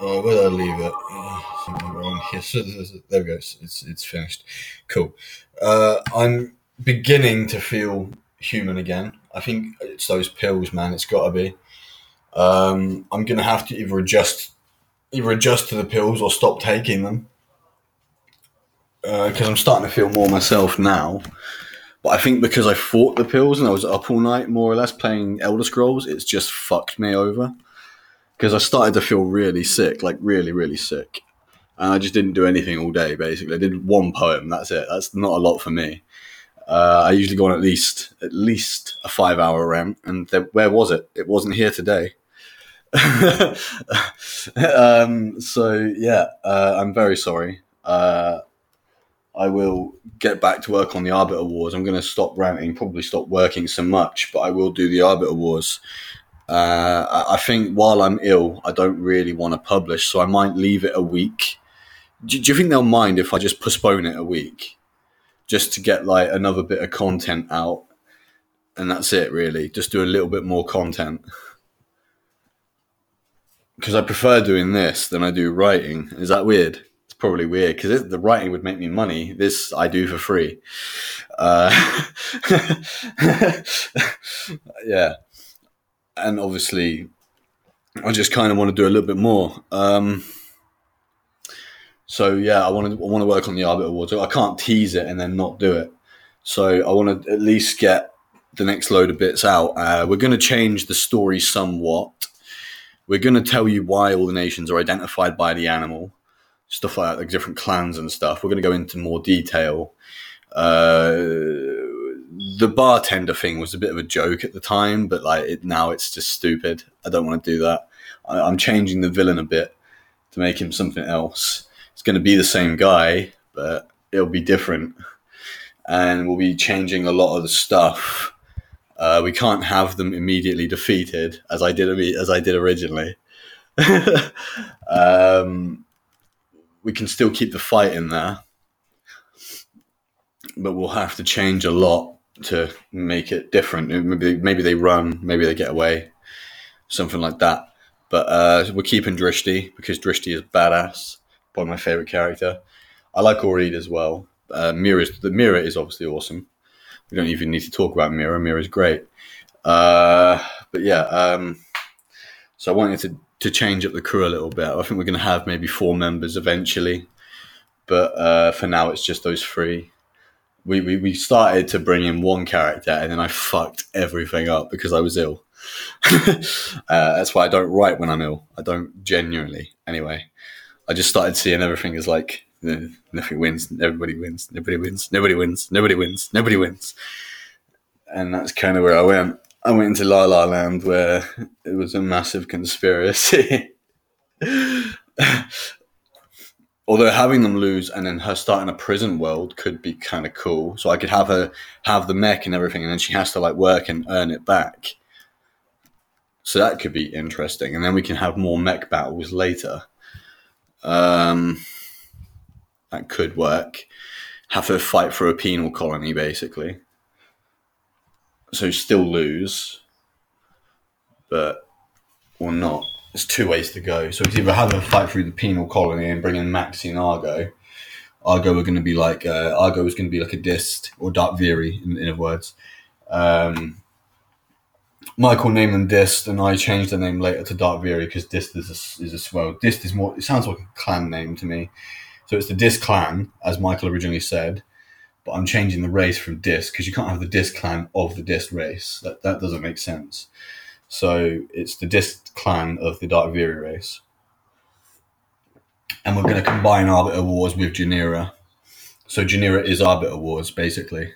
Uh, where did I leave it? Uh, around here. There we go. It's, it's, finished. Cool. Uh, I'm beginning to feel human again. I think it's those pills, man. It's got to be. Um, I'm gonna have to either adjust, either adjust to the pills or stop taking them because I'm starting to feel more myself now. But I think because I fought the pills and I was up all night, more or less playing Elder Scrolls, it's just fucked me over. Because I started to feel really sick, like really, really sick, and I just didn't do anything all day. Basically, I did one poem. That's it. That's not a lot for me. Uh, I usually go on at least at least a five hour rant, and there, where was it? It wasn't here today. um, so yeah, uh, I'm very sorry. Uh, I will get back to work on the Arbiter Wars. I'm going to stop ranting, probably stop working so much, but I will do the Arbiter Wars. Uh, I think while I'm ill, I don't really want to publish, so I might leave it a week. Do, do you think they'll mind if I just postpone it a week, just to get like another bit of content out, and that's it really? Just do a little bit more content because I prefer doing this than I do writing. Is that weird? It's probably weird because the writing would make me money. This I do for free. Uh, yeah, and obviously, I just kind of want to do a little bit more. Um, so yeah, I want to I want to work on the Arbiter Wars. I can't tease it and then not do it. So I want to at least get the next load of bits out. Uh, we're going to change the story somewhat. We're going to tell you why all the nations are identified by the animal stuff like that, like different clans and stuff. We're going to go into more detail. Uh, the bartender thing was a bit of a joke at the time, but like it, now it's just stupid. I don't want to do that. I, I'm changing the villain a bit to make him something else. It's going to be the same guy, but it'll be different, and we'll be changing a lot of the stuff. Uh, we can't have them immediately defeated as I did as I did originally. um, we can still keep the fight in there, but we'll have to change a lot to make it different. Maybe maybe they run, maybe they get away, something like that. But uh, we're keeping Drishti because Drishti is badass, probably my favorite character. I like Oreed as well. Uh, Mira the Mira is obviously awesome. We don't even need to talk about Mira. Mira is great. Uh, but yeah, um, so I wanted to to change up the crew a little bit. I think we're going to have maybe four members eventually, but uh, for now it's just those three. We, we we started to bring in one character, and then I fucked everything up because I was ill. uh, that's why I don't write when I'm ill. I don't genuinely. Anyway, I just started seeing everything as like nothing wins, everybody wins, nobody wins, nobody wins, nobody wins, nobody wins, and that's kind of where I went. I went into La La Land where it was a massive conspiracy. Although having them lose and then her starting a prison world could be kind of cool. So I could have her have the mech and everything, and then she has to like work and earn it back. So that could be interesting, and then we can have more mech battles later. Um, that could work. Have her fight for a penal colony, basically so still lose, but or not. There's two ways to go. So it's either have a fight through the penal colony and bring in Maxi and Argo. Argo are going to be like uh, Argo is going to be like a Dist or Dark Viri in, in other words. Um, Michael named them Dist, and I changed the name later to Dark Viri because Dist is a, is a swell. Dist is more. It sounds like a clan name to me. So it's the Dist clan, as Michael originally said but I'm changing the race from Dist because you can't have the Dist clan of the Dist race. That that doesn't make sense. So it's the Dist clan of the Dark Viri race. And we're going to combine Arbiter Wars with Janira. So Janira is Arbiter Wars, basically.